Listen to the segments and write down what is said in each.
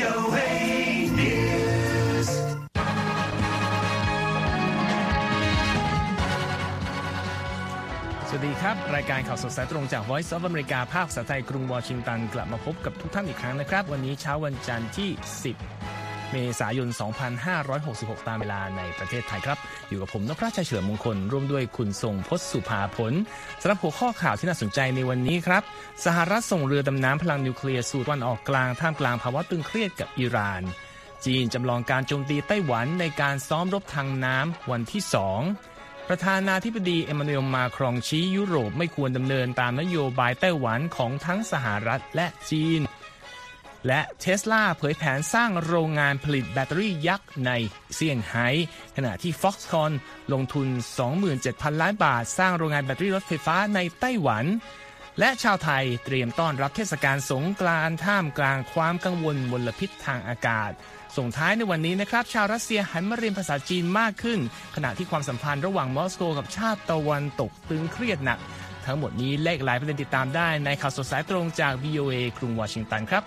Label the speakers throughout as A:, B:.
A: สวัสดีครับ รายการข่าวสดสายตรงจาก Voice of America ภาคภาษาไทยกรุงวอชิงตัน กลับมาพบกับทุกท่านอีกครั้งนะครับ วันนี้เช้าวันจันทร์ที่ 10 เมษายน 2566 ตามเวลาในประเทศไทยครับ อยู่กับผมนพราชัยเฉลิมมงคล ร่วมด้วยคุณทรงพศสุภาผลสำหรับหัวข้อข่าวที่น่าสนใจในวันนี้ครับ สหรัฐส่งเรือดำน้ำพลังนิวเคลียร์สู่ตะวันออกกลางท่ามกลางภาวะตึงเครียดกับอิหร่าน จีนจำลองการโจมตีไต้หวันในการซ้อมรบทางน้ำวันที่สองประธานาธิบดีเอมานูเอลมาครองชี้ยุโรปไม่ควรดำเนินตามนโยบายไต้หวันของทั้งสหรัฐและจีน และเทสลาเผยแผนสร้างโรงงานผลิตแบตเตอรี่ยักษ์ในเซี่ยงไฮ้ ขณะที่ Foxconn ลงทุน 27,000 ล้านบาท สร้างโรงงานแบตเตอรี่รถไฟฟ้าในไต้หวัน และชาวไทยเตรียมต้อนรับเทศกาลสงกรานต์ท่ามกลางความกังวลมลพิษทางอากาศ ส่งท้ายในวันนี้นะครับ ชาวรัสเซียหันมาเรียนภาษาจีนมากขึ้น ขณะที่ความสัมพันธ์ระหว่างมอสโกกับชาติตะวันตกตึงเครียดหนัก ทั้งหมดนี้เลขหลายประเด็นติดตามได้ในข่าวสดสายตรงจาก VOA กรุงวอชิงตันครับ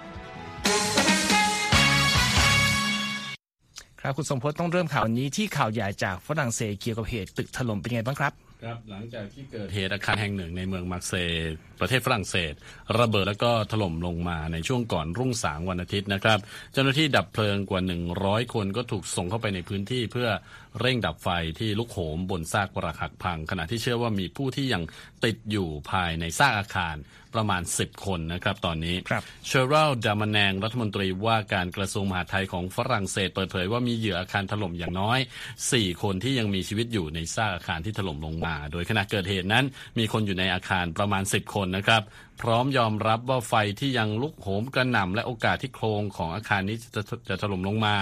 A: ครับคุณสมพศต้องเริ่มข่าวนี้ที่ข่าวใหญ่จากฝรั่งเศสเกี่ยวกับเหตุตึกถล่มเป็นไงบ้างครับ
B: ครับหลังจากที่เกิดเหตุอาคารแห่งหนึ่งในเมืองมาร์เซย์ประเทศฝรั่งเศส ระเบิดแล้วก็ถล่มลงมาในช่วงก่อนรุ่งสางวันอาทิตย์นะครับ เจ้าหน้าที่ดับเพลิงกว่า 100 คนก็ถูกส่งเข้าไปในพื้นที่เพื่อเร่งดับไฟที่ลุกโหมบนซากปรักหักพัง ขณะที่เชื่อว่ามีผู้ที่ยังติดอยู่ภายในซากอาคาร ประมาณ 10 คนนะครับตอนนี้
A: ครับ
B: เชอรัลดามาแนงรัฐมนตรีว่าการกระทรวงมหาดไทยของฝรั่งเศสเปิดเผยว่ามีเหยื่ออาคารถล่มอย่างน้อย 4 คนที่ยังมีชีวิตอยู่ในซากอาคารที่ถล่มลงมา โดยขณะเกิดเหตุนั้น มีคนอยู่ในอาคารประมาณ 10 คนนะครับพร้อมยอมรับว่าไฟที่ยังลุกโหมกระหน่ำและโอกาสที่โครงของอาคารนี้จะจะจะถล่มลงมา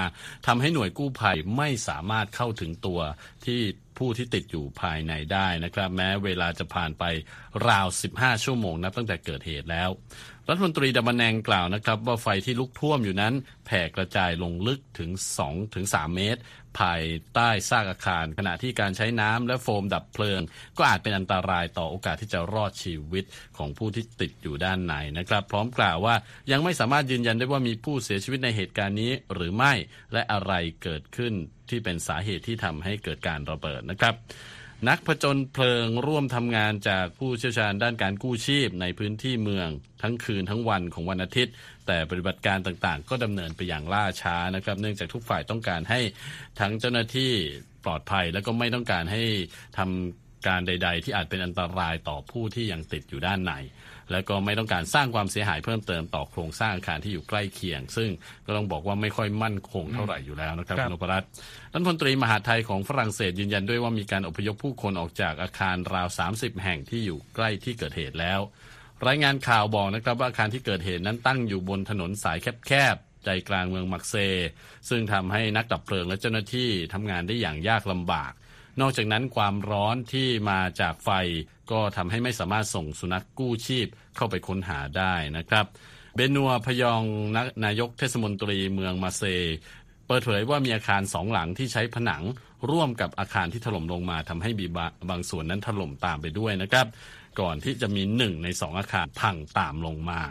B: ทำให้หน่วยกู้ภัยไม่สามารถเข้าถึงตัวที่ ผู้ที่ติดอยู่ภายในได้นะครับ แม้เวลาจะผ่านไปราว 15 ชั่วโมงนับตั้งแต่เกิดเหตุแล้วรัฐมนตรีดามาแนงกล่าวนะครับ ว่าไฟที่ลุกท่วมอยู่นั้น แผ่กระจายลงลึกถึง2ถึง3เมตร ภายใต้ซากอาคาร ขณะที่การใช้น้ำและโฟมดับเพลิง ก็อาจเป็นอันตรายต่อโอกาสที่จะรอดชีวิตของผู้ที่ติดอยู่ด้านในนะครับ พร้อมกล่าวว่ายังไม่สามารถยืนยันได้ว่ามีผู้เสียชีวิตในเหตุการณ์นี้หรือไม่และอะไรเกิดขึ้นที่เป็นสาเหตุที่ทำให้เกิดการระเบิดนะครับ นักผจญเพลิงร่วมทำงานจากผู้เชี่ยวชาญด้านการกู้ชีพในพื้นที่เมือง ทั้งคืนทั้งวันของวันอาทิตย์ แต่ปฏิบัติการต่างๆ ก็ดำเนินไปอย่างล่าช้านะครับ เนื่องจากทุกฝ่ายต้องการให้ทั้งเจ้าหน้าที่ปลอดภัยและก็ไม่ต้องการให้ทำการใด ๆ ที่อาจเป็นอันตรายต่อผู้ที่ยังติดอยู่ด้านใน แล้วก็ไม่ต้องการสร้างความเสียหายเพิ่มเติมต่อโครงสร้างอาคารที่อยู่ใกล้เคียง ซึ่งก็ต้องบอกว่าไม่ค่อยมั่นคงเท่าไหร่อยู่แล้วนะครับ
A: ครับ
B: คุณนพรัตน์รัฐมนตรีมหาดไทยของฝรั่งเศสยืนยันด้วยว่ามีการอพยพผู้คนออกจากอาคารราว 30 แห่งที่อยู่ใกล้ที่เกิดเหตุแล้ว รายงานข่าวบอกนะครับว่าอาคารที่เกิดเหตุนั้นตั้งอยู่บนถนนสายแคบๆใจกลางเมืองมักเซ ซึ่งทำให้นักดับเพลิงและเจ้าหน้าที่ทำงานได้อย่างยากลำบาก นอกจากนั้นความร้อนที่มาจากไฟ ก็ทำให้ไม่สามารถส่งสุนัขกู้ชีพเข้าไปค้นหาได้นะครับ เบนัวพยองนนายกเทศมนตรีเมืองมาเซเปิดเผยว่ามีอาคารสองหลังที่ใช้ผนังร่วมกับอาคารที่ถล่มลงมาทำให้มีบาบางส่วนนั้นถล่มตามไปด้วยนะครับ ก่อนที่จะมีหนึ่งในสองอาคารพังตามลงมา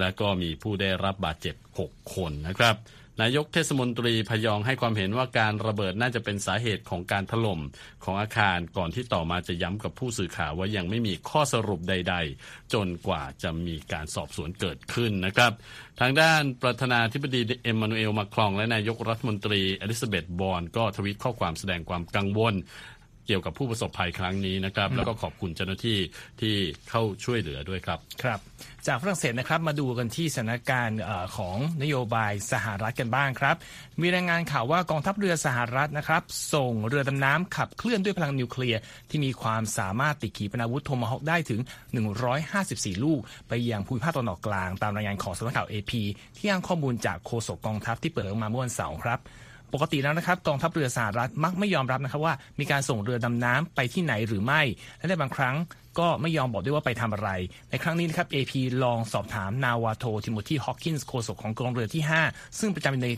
B: และก็มีผู้ได้รับบาดเจ็บ 6 คนนะครับ นายกเทศมนตรีพยองให้ความเห็นว่าการระเบิดน่าจะเป็นสาเหตุของการถล่มของอาคารก่อนที่ต่อมาจะย้ำกับผู้สื่อข่าวว่ายังไม่มีข้อสรุปใด ๆ จนกว่าจะมีการสอบสวนเกิดขึ้นนะครับ ทางด้านประธานาธิบดีเอ็มมานูเอลมาครองและนายกรัฐมนตรีอลิซาเบธบอนก็ทวิตข้อความแสดงความกังวล เกี่ยวกับผู้ประสบภัยครั้งนี้นะครับ แล้วก็ขอบคุณเจ้าหน้าที่ที่เข้าช่วยเหลือด้วยครับ
A: ครับ จากฝรั่งเศสนะครับมาดูกันที่สถานการณ์เอ่อของนโยบายสหรัฐกันบ้างครับ มีรายงานข่าวว่ากองทัพเรือสหรัฐนะครับ ส่งเรือดำน้ำขับเคลื่อนด้วยพลังนิวเคลียร์ที่มีความสามารถติดขีปนาวุธโทมาฮอคได้ถึง 154 ลูก ไปยังภูมิภาคตะวันออกกลาง ตามรายงานของสำนักข่าว AP ที่อ้างข้อมูลจากโฆษกกองทัพที่เปิดเผยออกมาเมื่อวันเสาร์ครับ ปกติแล้วนะครับกองทัพเรือสหรัฐมักไม่ยอมรับนะครับว่ามีการส่งเรือดำน้ำไปที่ไหนหรือไม่ และในบางครั้งก็ไม่ยอมบอกด้วยว่าไปทำอะไร ในครั้งนี้นะครับ AP ลองสอบถามนาวาโท ทิโมธีฮอว์กินส์โฆษกของกองเรือที่ 5 ซึ่งประจำอยู่ใน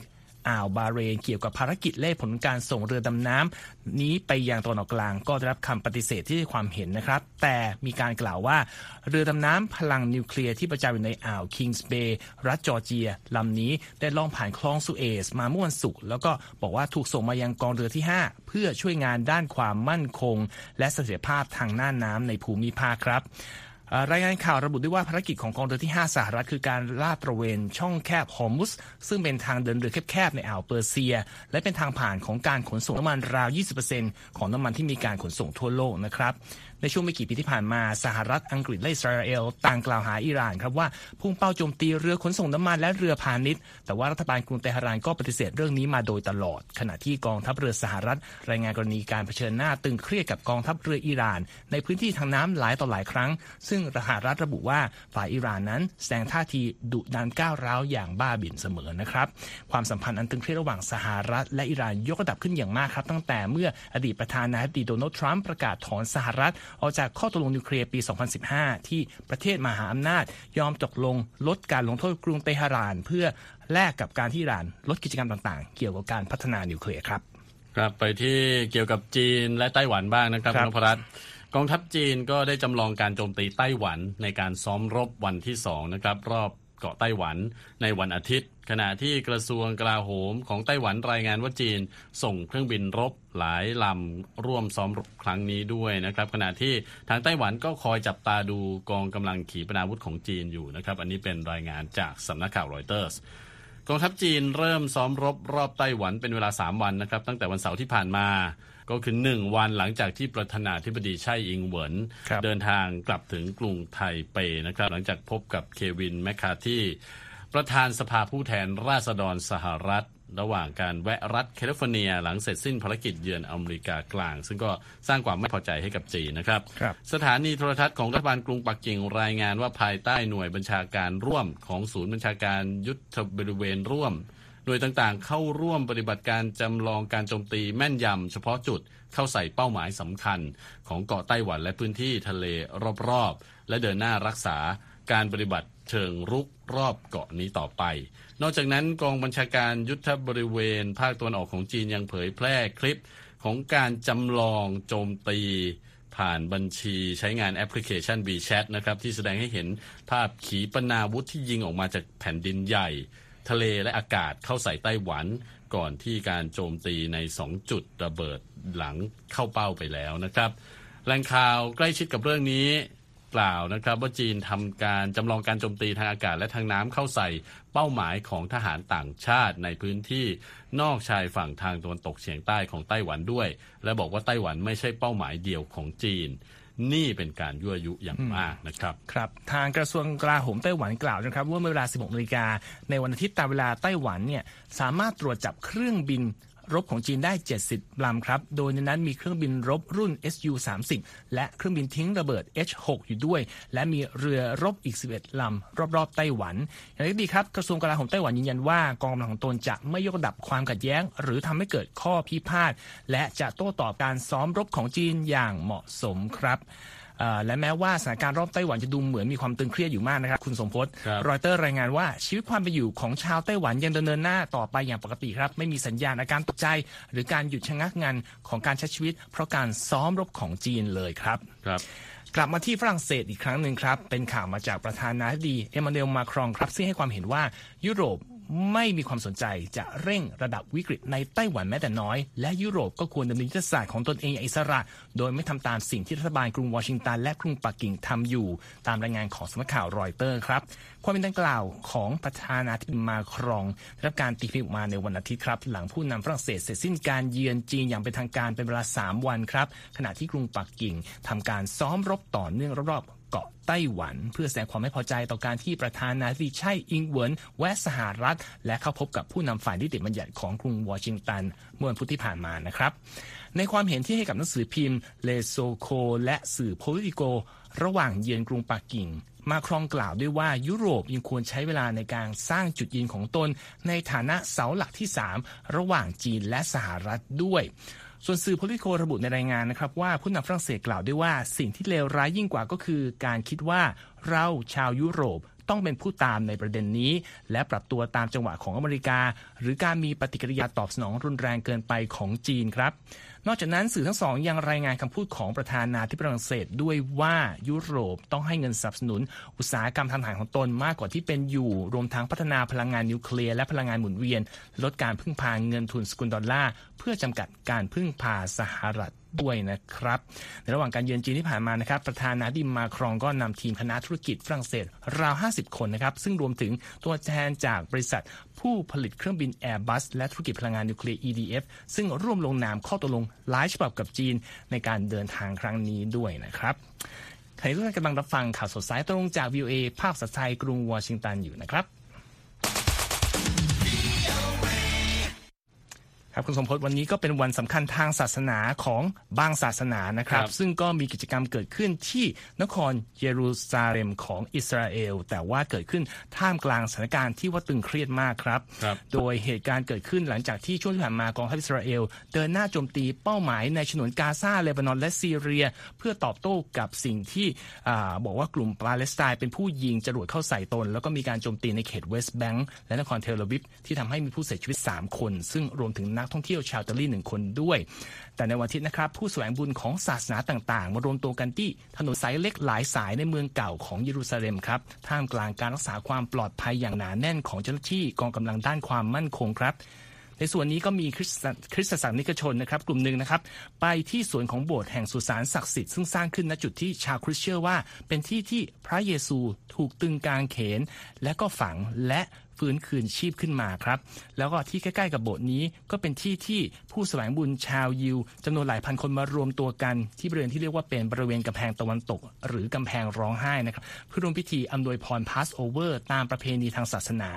A: อ่าวบาห์เรนเกี่ยวกับภารกิจและผลการส่งเรือดำน้ำนี้ไปยังตะวันออกกลางก็ได้รับคำปฏิเสธที่ให้ความเห็นนะครับ แต่มีการกล่าวว่า เรือดำน้ำพลังนิวเคลียร์ที่ประจำอยู่ในอ่าวคิงส์เบย์รัฐจอร์เจียลำนี้ได้ล่องผ่านคลองสุเอซมาเมื่อวันศุกร์แล้วก็บอกว่าถูกส่งมายังกองเรือที่ 5 เพื่อช่วยงานด้านความมั่นคง และเสถียรภาพทางน่านน้ำในภูมิภาคครับ รายงานข่าวระบุด้วยว่าภารกิจของกองเรือที่ 5 สหรัฐ คือการลาดตระเวนช่องแคบฮอร์มุส ซึ่งเป็นทางเดินเรือแคบๆในอ่าวเปอร์เซีย และเป็นทางผ่านของการขนส่งน้ำมันราว 20%ของน้ำมันที่มีการขนส่งทั่วโลกนะครับ ในช่วงไม่กี่ปีที่ผ่านมาสหรัฐอังกฤษและอิสราเอลต่างกล่าวหาอิหร่านครับว่าพุ่งเป้าโจมตีเรือขนส่งน้ำมันและเรือพาณิชย์ แต่ว่ารัฐบาลกรุงเตหะรานก็ปฏิเสธเรื่องนี้มาโดยตลอด ขณะที่กองทัพเรือสหรัฐ รายงานกรณีการเผชิญหน้าตึงเครียดกับกองทัพเรืออิหร่าน ในพื้นที่ทางน้ำหลายต่อหลายครั้ง ซึ่งสหรัฐระบุว่าฝ่ายอิหร่านนั้นแสดงท่าทีดุดันก้าวร้าวอย่างบ้าบิ่นเสมอนะครับความสัมพันธ์อันตึงเครียดระหว่างสหรัฐ และอิหร่านยกระดับขึ้นอย่างมากครับ ตั้งแต่เมื่ออดีตประธานาธิบดีโดนัลด์ทรัมป์ประกาศถอนสหรัฐออกจากข้อตกลงนิวเคลียร์ปี 2015 ที่ประเทศมหาอำนาจ ยอมตกลงลดการลงโทษกรุงเตหะราน เพื่อแลกกับการที่อิหร่านลดกิจกรรมต่างๆ เกี่ยวกับการพัฒนานิวเคลียร์ครับ
B: ครับไปที่เกี่ยวกับจีนและไต้หวันบ้างนะครับนพรัตน์กองทัพจีนก็ได้จำลองการโจมตีไต้หวันในการซ้อมรบวันที่สองนะครับ รอบ เกาะไต้หวันในวันอาทิตย์ ขณะที่กระทรวงกลาโหมของไต้หวันรายงานว่าจีน ส่งเครื่องบินรบหลายลำร่วมซ้อมรบครั้งนี้ด้วยนะครับ ขณะที่ทางไต้หวันก็คอยจับตาดูกองกำลังขีปนาวุธของจีนอยู่นะครับ อันนี้เป็นรายงานจากสำนักข่าวรอยเตอร์สกองทัพจีนเริ่มซ้อมรบรอบไต้หวันเป็นเวลา 3 วันนะครับ ตั้งแต่วันเสาร์ที่ผ่านมา ก็คือหนึ่งวันหลังจากที่ประธานาธิบดีไช่อิงเหวินเดินทางกลับถึงกรุงไทเปนะครับ หลังจากพบกับเควินแมคคาร์ธี่ประธานสภาผู้แทนราษฎรสหรัฐ ระหว่างการแวะรัฐแคลิฟอร์เนีย หลังเสร็จสิ้นภารกิจเยือนอเมริกากลาง ซึ่งก็สร้างความไม่พอใจให้กับจีนนะครับ
A: รบ
B: สถานีโทรทัศน์ของรัฐบาลกรุงปักกิ่งรายงานว่าภายใต้หน่วยบัญชาการร่วมของศูนย์บัญชาการยุทธบริเวณร่วม หน่วยต่างๆ เข้าร่วมปฏิบัติการจำลองการโจมตีแม่นยำเฉพาะจุดเข้าใส่เป้าหมายสำคัญ ของเกาะไต้หวันและพื้นที่ทะเลรอบๆ และเดินหน้ารักษาการปฏิบัติเชิงรุกรอบเกาะนี้ต่อไป นอกจากนั้นกองบัญชาการยุทธบริเวณ ภาคตะวันออกของจีนยังเผยแพร่คลิปของการจำลองโจมตีผ่านบัญชีใช้งานแอปพลิเคชัน WeChat นะครับที่แสดงให้เห็นภาพขีปนาวุธที่ยิงออกมาจากแผ่นดินใหญ่ ทะเลและอากาศเข้าใส่ไต้หวันก่อนที่การโจมตีในสองจุดระเบิดหลังเข้าเป้าไปแล้วนะครับแหล่งข่าวใกล้ชิดกับเรื่องนี้กล่าวนะครับว่าจีนทำการจำลองการโจมตีทางอากาศและทางน้ำเข้าใส่เป้าหมายของทหารต่างชาติในพื้นที่นอกชายฝั่งทางตะวันตกเฉียงใต้ของไต้หวันด้วย และบอกว่าไต้หวันไม่ใช่เป้าหมายเดียวของจีน นี่เป็นการยั่วยุอย่างมากนะครับ
A: ครับ ทางกระทรวงกลาโหมไต้หวันกล่าวนะครับว่าเมื่อเวลา 16นาฬิกาในวันอาทิตย์ตามเวลาไต้หวันเนี่ยสามารถตรวจจับเครื่องบิน รบของจีนได้ 70ลำครับ โดยในนั้นมีเครื่องบินรบรุ่น Su-30 และเครื่องบินทิ้งระเบิด H-6 อยู่ด้วย และมีเรือรบอีก 11ลำรอบๆไต้หวัน อย่างนี้ดีครับ กระทรวงกลาโหมไต้หวันยืนยันว่ากองกำลังของตนจะไม่ยกระดับความขัดแย้ง หรือทำให้เกิดข้อพิพาทและจะโต้ตอบการซ้อมรบของจีนอย่างเหมาะสมครับ และแม้ว่าสถานการณ์รอบไต้หวันจะดูเหมือนมีความตึงเครียดอยู่มากนะครับ คุณสมพศรอยเตอร์รายงานว่าชีวิตความเป็นอยู่ของชาวไต้หวันยังดำเนินหน้าต่อไปอย่างปกติครับ ไม่มีสัญญาณอาการตกใจ หรือการหยุดชะงักงานของการใช้ชีวิต เพราะการซ้อมรบของจีนเลยครับ
B: ครับ
A: กลับมาที่ฝรั่งเศสอีกครั้งหนึ่งครับ เป็นข่าวมาจากประธานาธิบดีเอมานูเอลมาครองครับ ซึ่งให้ความเห็นว่ายุโรป ไม่มีความสนใจจะเร่งระดับวิกฤตในไต้หวันแม้แต่น้อย และยุโรปก็ควรดำเนินยุทธศาสตร์ของตนเองอย่างอิสระ โดยไม่ทำตามสิ่งที่รัฐบาลกรุงวอชิงตันและกรุงปักกิ่งทำอยู่ ตามรายงานของสำนักข่าวรอยเตอร์ครับ ความเป็นดังกล่าวของประธานาธิบดีมาครองรับการตีพิมพ์มาในวันอาทิตย์ครับ หลังผู้นำฝรั่งเศสเสร็จสิ้นการเยือนจีนอย่างเป็นทางการเป็นเวลา 3 วันครับ ขณะที่กรุงปักกิ่งทำการซ้อมรบต่อเนื่องรอบ เกาะไต้หวัน เพื่อแสดงความไม่พอใจต่อการที่ประธานาธิบดีไช่อิงเหวินแวะสหรัฐ และเข้าพบกับผู้นำฝ่ายนิติบัญญัติของกรุงวอชิงตันเมื่อวันพุธที่ผ่านมานะครับ ในความเห็นที่ให้กับหนังสือพิมพ์เลโซโคและสื่อโพลิติโก ระหว่างเยือนกรุงปักกิ่งมาครองกล่าวด้วยว่ายุโรปยังควรใช้เวลาในการสร้างจุดยืนของตน ในฐานะเสาหลักที่ 3 ระหว่างจีนและสหรัฐด้วย ส่วนสื่อโพลิโคระบุในรายงานนะครับว่าผู้นำฝรั่งเศสกล่าวด้วยว่า สิ่งที่เลวร้ายยิ่งกว่าก็คือ การคิดว่าเราชาวยุโรปต้องเป็นผู้ตามในประเด็นนี้ และปรับตัวตามจังหวะของอเมริกา หรือการมีปฏิกิริยาตอบสนองรุนแรงเกินไปของจีนครับ นอกจากนั้นสื่อทั้งสองยังรายงานคำพูดของประธานาธิบดีฝรั่งเศสด้วยว่ายุโรปต้องให้เงินสนับสนุน อุตสาหกรรมทางทหานของตนมากกว่าที่เป็นอยู่ รวมทั้งพัฒนาพลังงานนิวเคลียร์และพลังงานหมุนเวียน ลดการพึ่งพาเงินทุนสกุลดอลลาร์เพื่อจำกัดการพึ่งพาสหรัฐ ด้วยนะครับ ในระหว่างการเยือนจีนที่ผ่านมานะครับประธานาธิบดีมาครองก็นำทีมคณะธุรกิจฝรั่งเศสราว 50 คนนะครับซึ่งรวมถึงตัวแทนจากบริษัทผู้ผลิตเครื่องบิน Airbus และธุรกิจพลังงานนิวเคลียร์ EDF ซึ่งร่วมลงนามข้อตกลงหลายฉบับกับจีนในการเดินทางครั้งนี้ด้วยนะครับขณะที่ทุกท่านกำลังรับฟังข่าวสดสายตรงจาก VOA ภาคภาษาไทยกรุงวอชิงตันอยู่นะครับ ครับคุณสมพศวันนี้ก็เป็นวันสำคัญทางศาสนาของบางศาสนานะครับ
B: ครับ
A: ซึ่งก็มีกิจกรรมเกิดขึ้นที่นครเยรูซาเล็มของอิสราเอล แต่ว่าเกิดขึ้นท่ามกลางสถานการณ์ที่ว่าตึงเครียดมากครับ
B: ครับ
A: โดยเหตุการณ์เกิดขึ้นหลังจากที่ช่วงที่ผ่านมากองทัพอิสราเอล เดินหน้าโจมตีเป้าหมายในฉนวนกาซาเลบานอนและซีเรีย เพื่อตอบโต้กับสิ่งที่อาบอกว่ากลุ่มปาเลสไตน์เป็นผู้ยิงจรวดเข้าใส่ตน แล้วก็มีการโจมตีในเขตเวสต์แบงก์และนครเทลอาวิฟที่ทำให้มีผู้เสียชีวิต 3 คน ซึ่งรวมถึงนักท่องเที่ยวชาวอิตาลีหนึ่งคนด้วย แต่ในวันอาทิตย์นะครับ ผู้แสวงบุญของศาสนาต่างๆ มารวมตัวกันที่ถนนสายเล็กหลายสายในเมืองเก่าของเยรูซาเล็มครับท่ามกลางการรักษาความปลอดภัยอย่างหนาแน่นของเจ้าหน้าที่กองกำลังด้านความมั่นคงครับในส่วนนี้ก็มีคริสตคริสตศาสนิกชนนะครับ กลุ่มหนึ่งนะครับ ไปที่สวนของโบสถ์แห่งสุสานศักดิ์สิทธิ์ซึ่งสร้างขึ้นณจุดที่ชาวคริสเชื่อว่า เป็นที่ที่พระเยซูถูกตึงกางเขน และก็ฝังและ ฟื้นคืนชีพขึ้นมาครับ แล้วก็ที่ใกล้ ๆ กับโบสถ์นี้ก็เป็นที่ที่ผู้แสวงบุญชาวยิวจำนวนหลายพันคนมารวมตัวกันที่บริเวณที่เรียกว่าเป็นบริเวณกำแพงตะวันตก หรือกำแพงร้องไห้นะครับเพื่อร่วมพิธีอำนวยพรพาสโอเวอร์ตามประเพณีทางศาสนา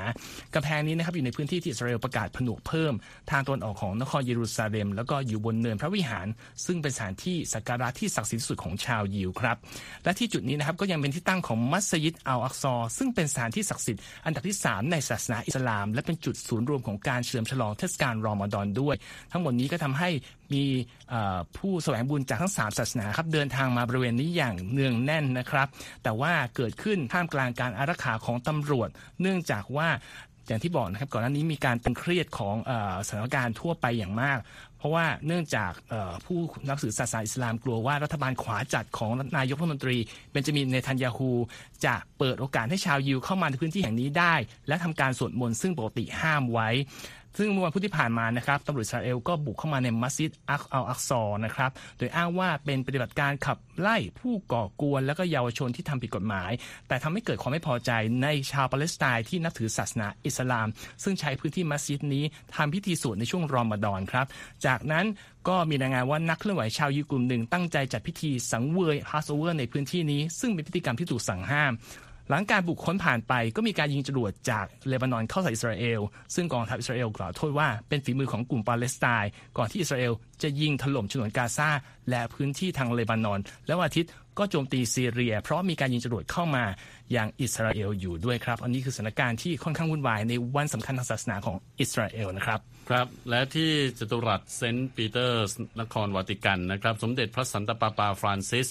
A: กำแพงนี้นะครับอยู่ในพื้นที่ที่อิสราเอลประกาศผนวกเพิ่ม ทางตะวันออกของนครเยรูซาเล็ม แล้วก็อยู่บนเนินพระวิหาร ซึ่งเป็นสถานที่สักการะที่ศักดิ์สิทธิ์สุดของชาวยิวครับ และที่จุดนี้นะครับก็ยังเป็นที่ตั้งของมัสยิดอัลอักซอ ซึ่งเป็นสถานที่ศักดิ์สิทธิ์อันดับที่ 3 ในศาสนาอิสลาม และเป็นจุดศูนย์รวมของการเฉลิมฉลองเทศกาลรอมฎอนด้วย ทั้งหมดนี้ก็ทำให้มีผู้แสวงบุญจากทั้ง 3 ศาสนาครับเดินทางมาบริเวณนี้อย่างเนืองแน่นนะครับ แต่ว่าเกิดขึ้นท่ามกลางการอารักขาของตำรวจ เนื่องจากว่าอย่างที่บอกนะครับก่อนหน้านี้มีการตึงเครียดของอสถานการณ์ทั่วไปอย่างมาก เพราะว่าเนื่องจากผู้นับถือศาสนาอิสลามกลัวว่ารัฐบาลขวาจัดของนายกรัฐมนตรีเบนจามินเนทันยาฮูจะเปิดโอกาสให้ชาวยิวเข้ามาในพื้นที่แห่งนี้ได้ และทำการสวดมนต์ซึ่งปกติห้ามไว้ ซึ่งเมื่อวันพุธที่ผ่านมานะครับตำรวจอิสราเอลก็บุกเข้ามาในมัสยิดอักอัลอักซอนะครับโดยอ้างว่าเป็นปฏิบัติการขับไล่ผู้ก่อกวน และก็เยาวชนที่ทำผิดกฎหมาย แต่ทำให้เกิดความไม่พอใจในชาวปาเลสไตน์ที่นับถือศาสนาอิสลาม ซึ่งใช้พื้นที่มัสยิดนี้ทำพิธีสวดในช่วงรอมฎอนครับ จากนั้นก็มีรายงานว่านักเคลื่อนไหวชาวยิวกลุ่มหนึ่งตั้งใจจัดพิธีสังเวย Passover ในพื้นที่นี้ ซึ่งเป็นพิธีกรรมที่ถูกสั่งห้าม หลังการบุกค้นผ่านไปก็มีการยิงจรวดจากเลบานอนเข้าใส่อิสราเอล ซึ่งกองทัพอิสราเอลกล่าวโทษว่าเป็นฝีมือของกลุ่มปาเลสไตน์ก่อนที่อิสราเอลจะยิงถล่มฉนวนกาซาและพื้นที่ทางเลบานอน และวันอาทิตย์ก็โจมตีซีเรีย เพราะมีการยิงจรวดเข้ามาอย่างอิสราเอลอยู่ด้วยครับ อันนี้คือสถานการณ์ที่ค่อนข้างวุ่นวายในวันสำคัญทางศาสนาของอิสราเอลนะครับ
B: ครับ และที่จตุรัสเซนต์ปีเตอร์สนครวาติกันนะครับ สมเด็จพระสันตะปาปาฟรานซิส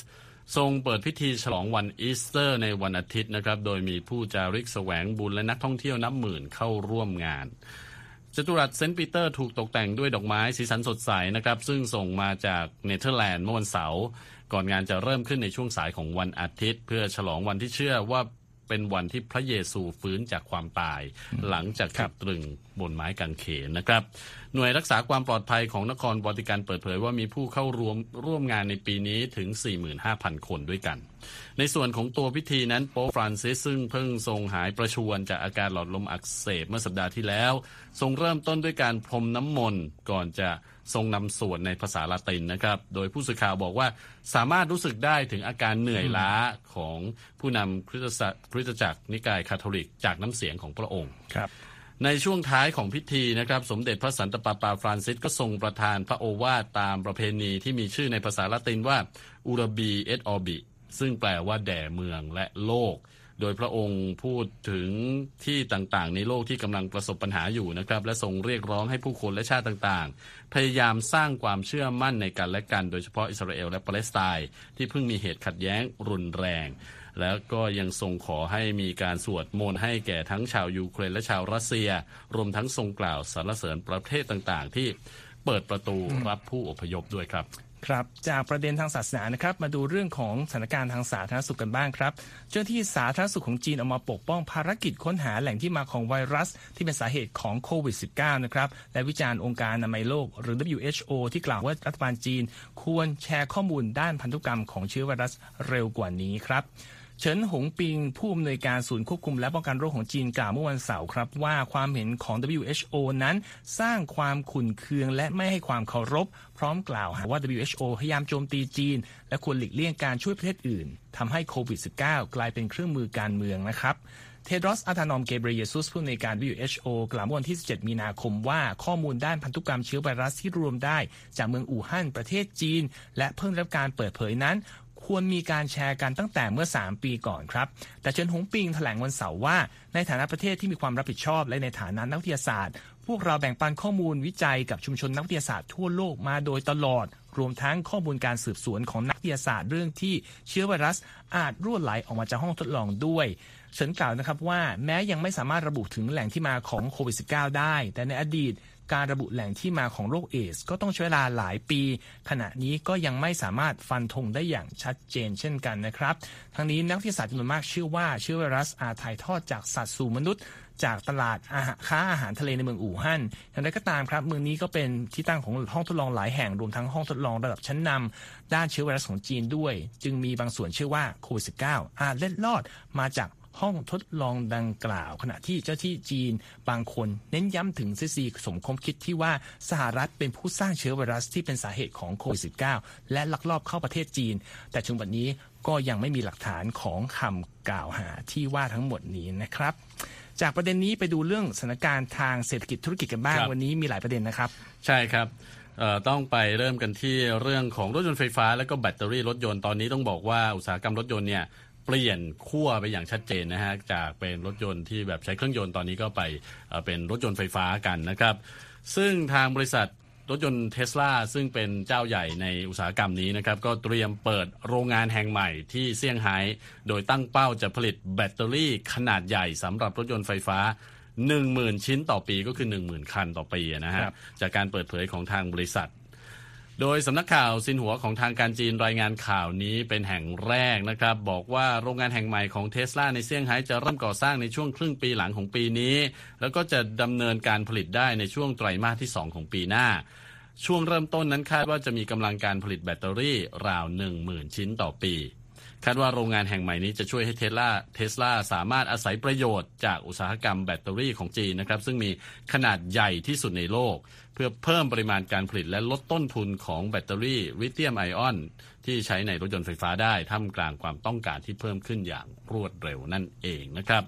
B: ทรงเปิดพิธีฉลองวันอีสเตอร์ในวันอาทิตย์นะครับ โดยมีผู้จาริกแสวงบุญและนักท่องเที่ยวนับหมื่นเข้าร่วมงานจตุรัสเซนต์ปีเตอร์ถูกตกแต่งด้วยดอกไม้สีสันสดใสนะครับ ซึ่งส่งมาจากเนเธอร์แลนด์เมื่อวันเสาร์ก่อนงานจะเริ่มขึ้นในช่วงสายของวันอาทิตย์ เพื่อฉลองวันที่เชื่อว่าเป็นวันที่พระเยซูฟื้นจากความตาย หลังจากถูกตรึงบนไม้กางเขนนะครับหน่วยรักษาความปลอดภัยของนครวาติกันเปิดเผยว่ามีผู้เข้าร่วมร่วมงานในปีนี้ถึง 45,000 คนด้วยกัน ในส่วนของตัวพิธีนั้นโป๊ปฟรานซิสซึ่งเพิ่งทรงหายประชวรจากอาการหลอดลมอักเสบเมื่อสัปดาห์ที่แล้ว ทรงเริ่มต้นด้วยการพรมน้ำมนต์ก่อนจะทรงนำสวดในภาษาละตินนะครับ โดยผู้สื่อข่าวบอกว่าสามารถรู้สึกได้ถึงอาการเหนื่อยล้าของผู้นำคริสตจักรคริสตจักรนิกายคาทอลิก จากน้ำเสียงของพระองค์
A: ครับ
B: ในช่วงท้ายของพิธีนะครับ สมเด็จพระสันตะปาปาฟรานซิสก็ทรงประทานพระโอวาทตามประเพณีที่มีชื่อในภาษาละตินว่าอูรบีเอตออบิซึ่งแปลว่าแด่เมืองและโลก โดยพระองค์พูดถึงที่ต่างๆ ในโลกที่กำลังประสบปัญหาอยู่นะครับ และทรงเรียกร้องให้ผู้คนและชาติต่างๆ พยายามสร้างความเชื่อมั่นในกันและกัน โดยเฉพาะอิสราเอลและปาเลสไตน์ที่เพิ่งมีเหตุขัดแย้งรุนแรง แล้วก็ยังทรงขอให้มีการสวดมนต์ให้แก่ทั้งชาวยูเครนและชาวรัสเซีย รวมทั้งทรงกล่าวสรรเสริญประเทศต่างๆ ที่เปิดประตูรับผู้อพยพด้วยครับ
A: ครับจากประเด็นทางศาสนานะครับ มาดูเรื่องของสถานการณ์ทางสาธารณสุขกันบ้างครับ เจ้าที่สาธารณสุขของจีนออกมาปกป้องภารกิจค้นหาแหล่งที่มาของไวรัส ที่เป็นสาเหตุของโควิด -19 นะครับและวิจารณ์องค์การอนามัยโลก หรือ WHO ที่กล่าวว่ารัฐบาลจีน ควรแชร์ข้อมูลด้านพันธุกรรมของเชื้อไวรัสเร็วกว่านี้ครับ เฉินหงปิง ผู้อำนวยการศูนย์ควบคุมและป้องกันโรคของจีนกล่าวเมื่อวันเสาร์ครับ ว่าความเห็นของ WHO นั้นสร้างความขุ่นเคืองและไม่ให้ความเคารพ พร้อมกล่าวหาว่า WHO พยายามโจมตีจีน และควรหลีกเลี่ยงการช่วยประเทศอื่นทำให้โควิด -19 กลายเป็นเครื่องมือการเมืองนะครับเทดรอสอาธานอมเกเบรเยซุสผู้ในการ WHO กล่าวเมื่อวันที่ 17 มีนาคมว่าข้อมูลด้านพันธุกรรมเชื้อไวรัสที่รวมได้ จากเมืองอู่ฮั่นประเทศจีน และเพิ่งรับการเปิดเผยนั้น ควรมีการแชร์กันตั้งแต่เมื่อ 3 ปีก่อนครับ แต่เฉินหงปิงแถลงวันเสาร์ว่า ในฐานะประเทศที่มีความรับผิดชอบ และในฐานะนักวิทยาศาสตร์ พวกเราแบ่งปันข้อมูลวิจัยกับชุมชนนักวิทยาศาสตร์ทั่วโลกมาโดยตลอด รวมทั้งข้อมูลการสืบสวนของนักวิทยาศาสตร์เรื่องที่เชื้อไวรัสอาจรั่วไหลออกมาจากห้องทดลองด้วยเฉินกล่าวนะครับว่าแม้ยังไม่สามารถระบุถึงแหล่งที่มาของโควิด -19 ได้ แต่ในอดีต การระบุแหล่งที่มาของโรคเอส ก็ต้องใช้เวลาหลายปี ขณะนี้ก็ยังไม่สามารถฟันธงได้อย่างชัดเจนเช่นกันนะครับ ทั้งนี้นักวิทยาศาสตร์จำนวนมากเชื่อว่าเชื้อไวรัสอาจถ่ายทอดจากสัตว์สู่มนุษย์จากตลาดอาหารค้าอาหารทะเลในเมืองอู่ฮั่นอย่างไรก็ตามครับ เมืองนี้ก็เป็นที่ตั้งของห้องทดลองหลายแห่งรวมทั้งห้องทดลองระดับชั้นนำด้านเชื้อไวรัสของจีนด้วย จึงมีบางส่วนเชื่อว่าโควิด -19 อาจเล็ดลอดมาจาก ห้องทดลองดังกล่าว ขณะที่เจ้าที่จีนบางคน เน้นย้ำถึงซีซีสมคมคิดที่ว่าสหรัฐเป็นผู้สร้างเชื้อไวรัสที่เป็นสาเหตุของโควิด -19 และลักลอบเข้าประเทศจีน แต่ถึงวันนี้ก็ยังไม่มีหลักฐานของคำกล่าวหาที่ว่าทั้งหมดนี้นะครับจากประเด็นนี้ไปดูเรื่องสถานการณ์ทางเศรษฐกิจธุรกิจกันบ้างวันนี้มีหลายประเด็นนะครับ
B: ใช่ครับต้องไปเริ่มกันที่เรื่องของรถยนต์ไฟฟ้า และก็แบตเตอรี่รถยนต์ตอนนี้ต้องบอกว่าอุตสาหกรรมรถยนต์เนี่ย เปลี่ยนขั้วไปอย่างชัดเจนนะฮะจากเป็นรถยนต์ที่แบบใช้เครื่องยนต์ตอนนี้ก็ไปเป็นรถยนต์ไฟฟ้ากันนะครับ ซึ่งทางบริษัทรถยนต์เทสลาซึ่งเป็นเจ้าใหญ่ในอุตสาหกรรมนี้นะครับก็เตรียมเปิดโรงงานแห่งใหม่ที่เซี่ยงไฮ้โดยตั้งเป้าจะผลิตแบตเตอรี่ขนาดใหญ่สำหรับรถยนต์ไฟฟ้า 10,000 ชิ้นต่อปีก็คือ 10,000 คันต่อปีนะฮะจากการเปิดเผยของทางบริษัท โดยสำนักข่าวซินหัวของทางการจีนรายงานข่าวนี้เป็นแห่งแรกนะครับ บอกว่าโรงงานแห่งใหม่ของเทสลาในเซี่ยงไฮ้จะเริ่มก่อสร้างในช่วงครึ่งปีหลังของปีนี้ แล้วก็จะดำเนินการผลิตได้ในช่วงไตรมาสที่ 2 ของปีหน้า ช่วงเริ่มต้นนั้นคาดว่าจะมีกำลังการผลิตแบตเตอรี่ราว 10,000 ชิ้นต่อปี คาดว่าโรงงานแห่งใหม่นี้จะช่วยให้เทสลาเทสลาสามารถอาศัยประโยชน์จากอุตสาหกรรมแบตเตอรี่ของจีนนะครับ ซึ่งมีขนาดใหญ่ที่สุดในโลก เพื่อเพิ่มปริมาณการผลิตและลดต้นทุนของแบตเตอรี่ลิเธียมไอออน ที่ใช้ในรถยนต์ไฟฟ้าได้ท่ามกลางความต้องการที่เพิ่มขึ้นอย่างรวดเร็วนั่นเองนะครับ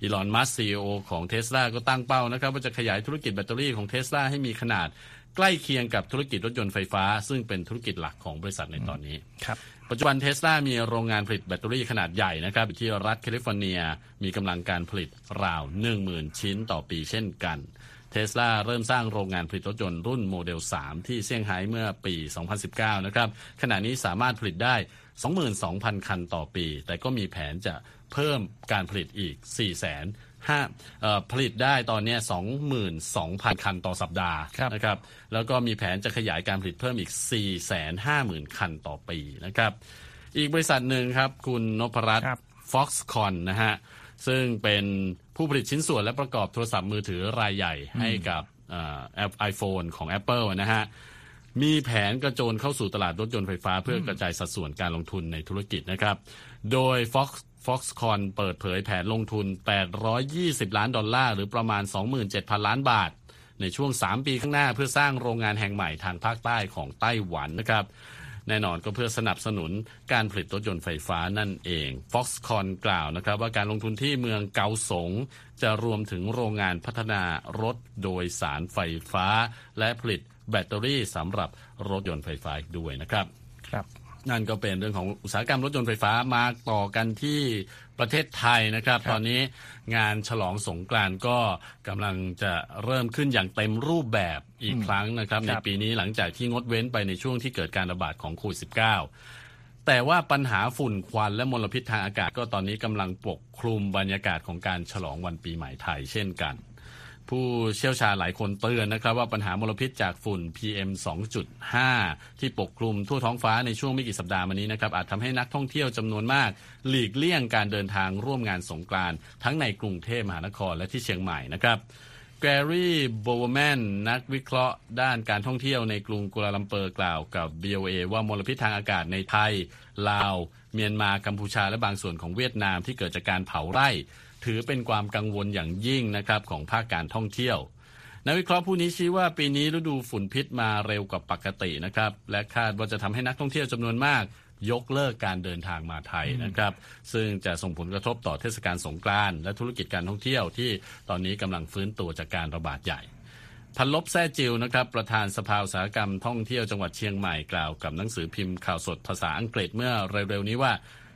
B: อีลอนมัสก์ CEO ของเทสลาก็ตั้งเป้านะครับว่าจะขยายธุรกิจแบตเตอรี่ของเทสลาให้มีขนาดใกล้เคียงกับธุรกิจรถยนต์ไฟฟ้า ซึ่งเป็นธุรกิจหลักของบริษัทในตอนนี้
A: ครับ
B: ปัจจุบันเทสลามีโรงงานผลิตแบตเตอรี่ขนาดใหญ่นะครับที่รัฐแคลิฟอร์เนียมีกำลังการผลิตราว 10,000 ชิ้นต่อปีเช่นกันเทสลาเริ่มสร้างโรงงานผลิตรถยนต์รุ่นโมเดล 3 ที่เซี่ยงไฮ้เมื่อปี 2019 นะครับ ขณะนี้สามารถผลิตได้ 22,000 คันต่อปี แต่ก็มีแผนจะเพิ่มการผลิตอีก 4 0 0 0 0 0 ห้าผลิตได้ตอนนี้สองหมื่นสองพันคันต่อสัปดาห์นะครับ แล้วก็มีแผนจะขยายการผลิตเพิ่มอีกสี่แสนห้าหมื่นคันต่อปีนะครับ อีกบริษัทหนึ่งครับ คุณนพรัตน์ Foxconn นะฮะ ซึ่งเป็นผู้ผลิตชิ้นส่วนและประกอบโทรศัพท์มือถือรายใหญ่ให้กับไอโฟนของ Apple นะฮะมีแผนกระโจนเข้าสู่ตลาดรถยนต์ไฟฟ้าเพื่อกระจายสัดส่วนการลงทุนในธุรกิจนะครับ โดย Fox Foxconn เปิดเผยแผนลงทุน 820 ล้านดอลลาร์ หรือประมาณ 27,000 ล้านบาท ในช่วง 3 ปีข้างหน้าเพื่อสร้างโรงงานแห่งใหม่ทางภาคใต้ของไต้หวันนะครับแน่นอนก็เพื่อสนับสนุนการผลิตรถยนต์ไฟฟ้านั่นเอง Foxconn กล่าวนะครับว่าการลงทุนที่เมืองเกาสง จะรวมถึงโรงงานพัฒนารถโดยสารไฟฟ้า และผลิตแบตเตอรี่สำหรับรถยนต์ไฟฟ้าด้วยนะครับ
A: ครับ
B: นั่นก็เป็นเรื่องของอุตสาหกรรมรถยนต์ไฟฟ้ามาต่อกันที่ประเทศไทยนะครับตอนนี้งานฉลองสงกรานต์ก็กำลังจะเริ่มขึ้นอย่างเต็มรูปแบบอีกครั้งนะครับในปีนี้หลังจากที่งดเว้นไปในช่วงที่เกิดการระบาดของโควิด -19 แต่ว่าปัญหาฝุ่นควันและมลพิษทางอากาศก็ตอนนี้กำลังปกคลุมบรรยากาศของการฉลองวันปีใหม่ไทยเช่นกัน ผู้เชี่ยวชาญหลายคนเตือนนะครับ ว่าปัญหามลพิษจากฝุ่น PM 2.5 ที่ปกคลุมทั่วท้องฟ้าในช่วงไม่กี่สัปดาห์มานี้นะครับอาจทำให้นักท่องเที่ยวจำนวนมาก หลีกเลี่ยงการเดินทางร่วมงานสงกรานต์ทั้งในกรุงเทพมหานครและที่เชียงใหม่นะครับแกรี่โบว์แมนนักวิเคราะห์ด้านการท่องเที่ยวในกรุงกัวลาลัมเปอร์กล่าวกับ VOA ว่ามลพิษทางอากาศในไทย ลาว เมียนมากัมพูชาและบางส่วนของเวียดนามที่เกิดจากการเผาไร่ ถือเป็นความกังวลอย่างยิ่งนะครับของภาคการท่องเที่ยว นักวิเคราะห์ผู้นี้ชี้ว่าปีนี้ฤดูฝุ่นพิษมาเร็วกว่าปกตินะครับ และคาดว่าจะทำให้นักท่องเที่ยวจำนวนมากยกเลิกการเดินทางมาไทยนะครับ ซึ่งจะส่งผลกระทบต่อเทศกาลสงกรานต์และธุรกิจการท่องเที่ยวที่ตอนนี้กำลังฟื้นตัวจากการระบาดใหญ่ พันลบแซ่จิวนะครับประธานสภาอุตสาหกรรมท่องเที่ยวจังหวัดเชียงใหม่กล่าวกับหนังสือพิมพ์ข่าวสดภาษาอังกฤษเมื่อเร็วๆนี้ว่า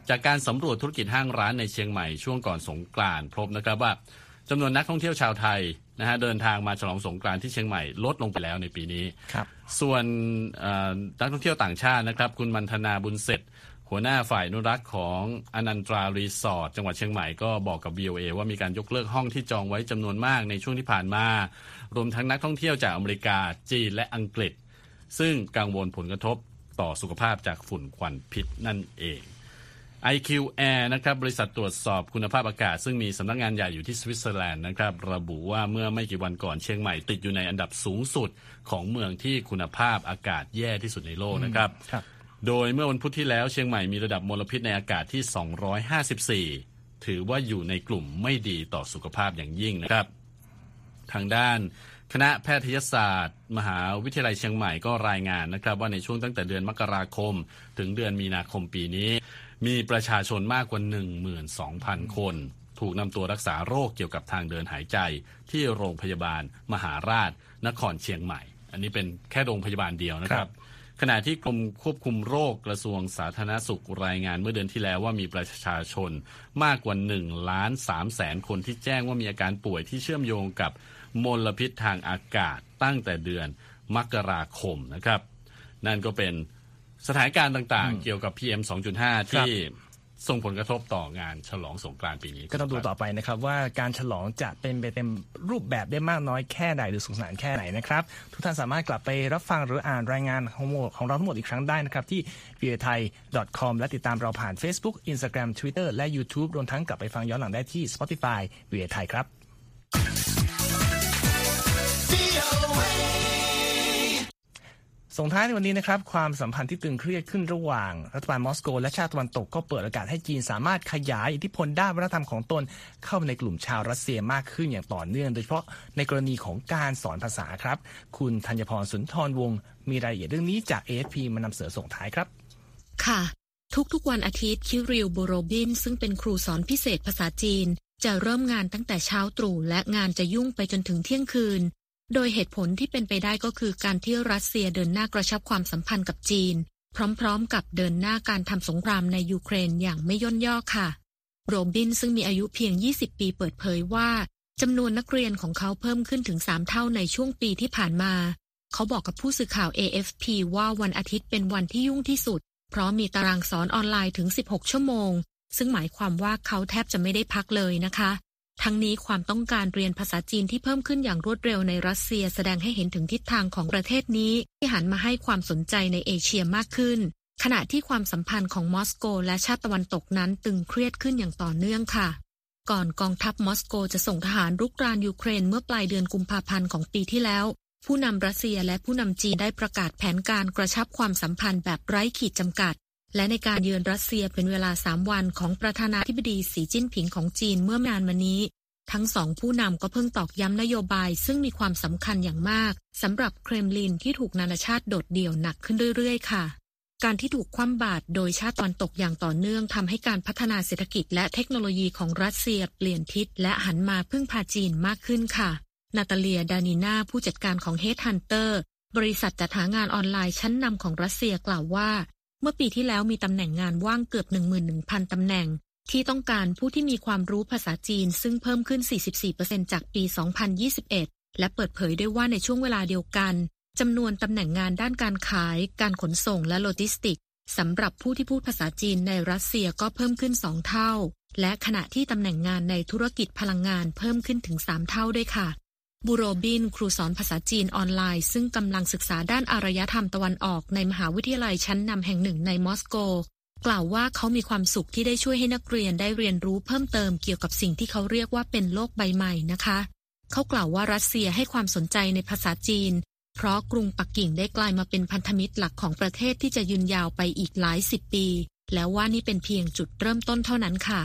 B: จากการสำรวจธุรกิจห้างร้านในเชียงใหม่ช่วงก่อนสงกรานต์พบนะครับว่าจำนวนนักท่องเที่ยวชาวไทยนะฮะเดินทางมาฉลองสงกรานต์ที่เชียงใหม่ลดลงไปแล้วในปีนี้
A: ครับ
B: ส่วนนักท่องเที่ยวต่างชาตินะครับคุณมันธนาบุญเสร็จ หัวหน้าฝ่ายอนุรักษ์ของอนันตรารีสอร์ทจังหวัดเชียงใหม่ก็บอกกับ BOA ว่ามีการยกเลิกห้องที่จองไว้จำนวนมากในช่วงที่ผ่านมา รวมทั้งนักท่องเที่ยวจากอเมริกาจีนและอังกฤษ ซึ่งกังวลผลกระทบต่อสุขภาพจากฝุ่นควันพิษนั่นเอง IQ Air นะครับบริษัทตรวจสอบคุณภาพอากาศ ซึ่งมีสำนักงานใหญ่อยู่ที่สวิตเซอร์แลนด์นะครับระบุว่าเมื่อไม่กี่วันก่อนเชียงใหม่ติดอยู่ในอันดับสูงสุดของเมืองที่คุณภาพอากาศแย่ที่สุดในโลกนะครับ
A: ครับ
B: โดยเมื่อวันพุธที่แล้วเชียงใหม่มีระดับมลพิษในอากาศที่ 254 ถือว่าอยู่ในกลุ่มไม่ดีต่อสุขภาพอย่างยิ่งนะครับ ทางด้านคณะแพทยศาสตร์ มหาวิทยาลัยเชียงใหม่ก็รายงานนะครับ ว่าในช่วงตั้งแต่เดือนมกราคม ถึงเดือนมีนาคมปีนี้ มีประชาชนมากกว่า 12,000 คน ถูกนำตัวรักษาโรคเกี่ยวกับทางเดินหายใจที่โรงพยาบาล มหาราช นครเชียงใหม่ อันนี้เป็นแค่โรงพยาบาลเดียวนะครับ ขณะที่กรมควบคุมโรคกระทรวงสาธารณสุขรายงานเมื่อเดือนที่แล้วว่ามีประชาชนมากกว่า1ล้าน3แสนคนที่แจ้งว่ามีอาการป่วยที่เชื่อมโยงกับมลพิษทางอากาศตั้งแต่เดือนมกราคมนะครับ นั่นก็เป็น สถานการณ์ต่างๆ เกี่ยวกับ PM 2.5 ที่ส่งผลกระทบต่องานฉลองสงกรานต์ปีนี้
A: ก็ต้องดูต่อไปนะครับ ว่าการฉลองจะเป็นไปเต็มรูปแบบได้มากน้อยแค่ไหนหรือสนุกสนานแค่ไหนนะครับ ทุกท่านสามารถกลับไปรับฟังหรืออ่านรายงานของหมดของเราทั้งหมดอีกครั้งได้นะครับ ที่ v i a t h a i com และติดตามเราผ่าน Facebook Instagram Twitter และ YouTube รวมทั้งกลับไปฟังย้อนหลังได้ที่ Spotify v i a t h a i ครับ ส่งท้ายในวันนี้นะครับความสัมพันธ์ที่ตึงเครียดขึ้นระหว่าง รัฐบาลมอสโก และชาติตะวันตกก็เปิดโอกาสให้จีนสามารถขยายอิทธิพลด้านวัฒนธรรมของตนเข้าในกลุ่มชาวรัสเซียมากขึ้นอย่างต่อเนื่อง โดยเฉพาะในกรณีของการสอนภาษาครับ คุณธัญพรสุนทรวงศ์มีรายละเอียดเรื่องนี้จาก AFP มานำเสนอส่งท้ายครับ
C: ค่ะ ทุกๆวันอาทิตย์คิริวโบโรบิน ซึ่งเป็นครูสอนพิเศษภาษาจีน จะเริ่มงานตั้งแต่เช้าตรู่และงานจะยุ่งไปจนถึงเที่ยงคืน โดยเหตุผลที่เป็นไปได้ก็คือการที่รัสเซียเดินหน้ากระชับความสัมพันธ์กับจีน พร้อมๆ กับเดินหน้าการทำสงครามในยูเครนอย่างไม่ย่นย่อค่ะโรบินซึ่งมีอายุเพียง 20 ปีเปิดเผยว่าจำนวนนักเรียนของเขาเพิ่มขึ้นถึง 3 เท่าในช่วงปีที่ผ่านมา เขาบอกกับผู้สื่อข่าว AFP ว่าวันอาทิตย์เป็นวันที่ยุ่งที่สุด เพราะมีตารางสอนออนไลน์ถึง 16 ชั่วโมง ซึ่งหมายความว่าเขาแทบจะไม่ได้พักเลยนะคะ ทั้งนี้ความต้องการเรียนภาษาจีนที่เพิ่มขึ้นอย่างรวดเร็วในรัสเซียแสดงให้เห็นถึงทิศทางของประเทศนี้ ที่หันมาให้ความสนใจในเอเชียมากขึ้น ขณะที่ความสัมพันธ์ของมอสโกและชาติตะวันตกนั้นตึงเครียดขึ้นอย่างต่อเนื่องค่ะ ก่อนกองทัพมอสโกจะส่งทหารรุกรานยูเครนเมื่อปลายเดือนกุมภาพันธ์ของปีที่แล้ว ผู้นำรัสเซียและผู้นำจีนได้ประกาศแผนการกระชับความสัมพันธ์แบบไร้ขีดจำกัดและในการเยือนรัสเซียเป็นเวลาสามวันของประธานาธิบดีสีจิ้นผิงของจีนเมื่อนานมานี้ ทั้งสองผู้นำก็เพิ่งตอกย้ำนโยบายซึ่งมีความสำคัญอย่างมากสำหรับเครมลินที่ถูกนานาชาติโดดเดี่ยวหนักขึ้นเรื่อยๆ ค่ะ การที่ถูกคว่ำบาตรโดยชาติตะวันตกอย่างต่อเนื่องทำให้การพัฒนาเศรษฐกิจและเทคโนโลยีของรัสเซียเปลี่ยนทิศและหันมาพึ่งพาจีนมากขึ้นค่ะ นาตาเลีย ดานิน่าผู้จัดการของ Headhunter บริษัทจัดหางานออนไลน์ชั้นนำของรัสเซียกล่าวว่า เมื่อปีที่แล้วมีตำแหน่งงานว่างเกือบ 11,000 ตำแหน่ง ที่ต้องการผู้ที่มีความรู้ภาษาจีน ซึ่งเพิ่มขึ้น 44%จากปี 2021 และเปิดเผยด้วยว่าในช่วงเวลาเดียวกันจำนวนตำแหน่งงานด้านการขาย การขนส่งและโลจิสติกสำหรับผู้ที่พูดภาษาจีนในรัสเซียก็เพิ่มขึ้นสองเท่า และขณะที่ตำแหน่งงานในธุรกิจพลังงานเพิ่มขึ้นถึงสามเท่าด้วยค่ะ บูโรบิน ครูสอนภาษาจีนออนไลน์ ซึ่งกำลังศึกษาด้านอารยธรรมตะวันออกในมหาวิทยาลัยชั้นนำแห่งหนึ่งในมอสโก กล่าวว่าเขามีความสุขที่ได้ช่วยให้นักเรียนได้เรียนรู้เพิ่มเติมเกี่ยวกับสิ่งที่เขาเรียกว่าเป็นโลกใบใหม่นะคะ เขากล่าวว่ารัสเซียให้ความสนใจในภาษาจีน เพราะกรุงปักกิ่งได้กลายมาเป็นพันธมิตรหลักของประเทศที่จะยืนยาวไปอีกหลายสิบปี แล้วว่านี่เป็นเพียงจุดเริ่มต้นเท่านั้นค่ะ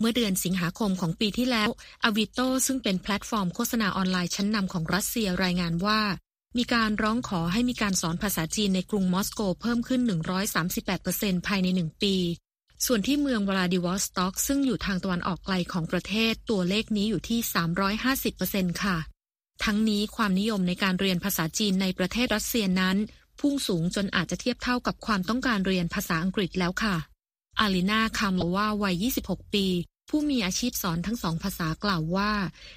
C: เมื่อเดือนสิงหาคมของปีที่แล้วอวิโตซึ่งเป็นแพลตฟอร์มโฆษณาออนไลน์ชั้นนำของรัสเซียรายงานว่า มีการร้องขอให้มีการสอนภาษาจีนในกรุงมอสโกเพิ่มขึ้น 138%ภายในหนึ่งปี ส่วนที่เมืองวลาดิวอสต็อก ซึ่งอยู่ทางตะวันออกไกลของประเทศ ตัวเลขนี้อยู่ที่ 350%ค่ะ ทั้งนี้ความนิยมในการเรียนภาษาจีนในประเทศรัสเซียนั้น พุ่งสูงจนอาจจะเทียบเท่ากับความต้องการเรียนภาษาอังกฤษแล้วค่ะอาลินาคามโลวาวัย 26 ปี ผู้มีอาชีพสอนทั้งสองภาษากล่าวว่า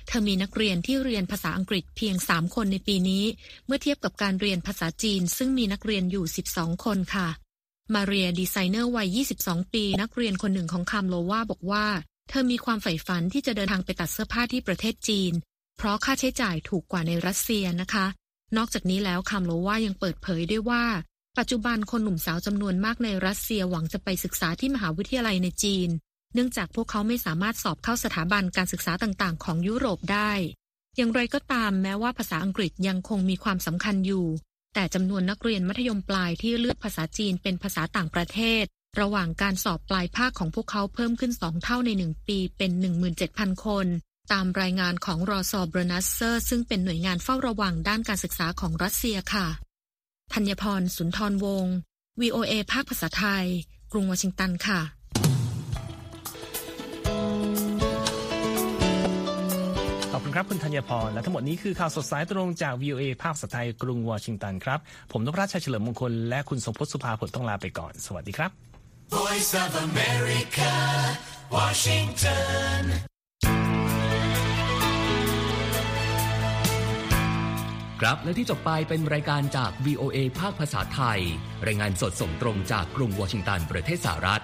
C: เธอมีนักเรียนที่เรียนภาษาอังกฤษเพียง 3 คนในปีนี้ เมื่อเทียบกับการเรียนภาษาจีน ซึ่งมีนักเรียนอยู่ 12 คนค่ะ มาเรียดีไซเนอร์วัย 22 ปี นักเรียนคนหนึ่งของคามโลวาบอกว่า เธอมีความใฝ่ฝันที่จะเดินทางไปตัดเสื้อผ้าที่ประเทศจีน เพราะค่าใช้จ่ายถูกกว่าในรัสเซียนะคะ นอกจากนี้แล้วคามโลวายังเปิดเผยด้วยว่า ปัจจุบันคนหนุ่มสาวจำนวนมากในรัสเซียหวังจะไปศึกษาที่มหาวิทยาลัยในจีน เนื่องจากพวกเขาไม่สามารถสอบเข้าสถาบันการศึกษาต่างๆ ของยุโรปได้ อย่างไรก็ตามแม้ว่าภาษาอังกฤษยังคงมีความสำคัญอยู่ แต่จำนวนนักเรียนมัธยมปลายที่เลือกภาษาจีนเป็นภาษาต่างประเทศ ระหว่างการสอบปลายภาคของพวกเขาเพิ่มขึ้นสองเท่าในหนึ่งปีเป็น 17,000 คน ตามรายงานของรอซอบรนัสเซอร์ซึ่งเป็นหน่วยงานเฝ้าระวังด้านการศึกษาของรัสเซียค่ะธัญพรสุนทรวงศ์ VOA ภาคภาษาไทย กรุงวอชิงตันค่ะ
A: คุณครับ คุณธัญพร และทั้งหมดนี้คือข่าวสดสายตรงจาก VOA ภาคภาษาไทยกรุงวอชิงตันครับ ผมนพรัชชัยเฉลิมมงคล และคุณสมพศสุภาผลต้องลาไปก่อน สวัสดีครับ Voice of America Washington
D: ครับและที่จบไปเป็นรายการจาก VOA ภาคภาษาไทย รายงานสดส่งตรงจากกรุงวอชิงตันประเทศสหรัฐ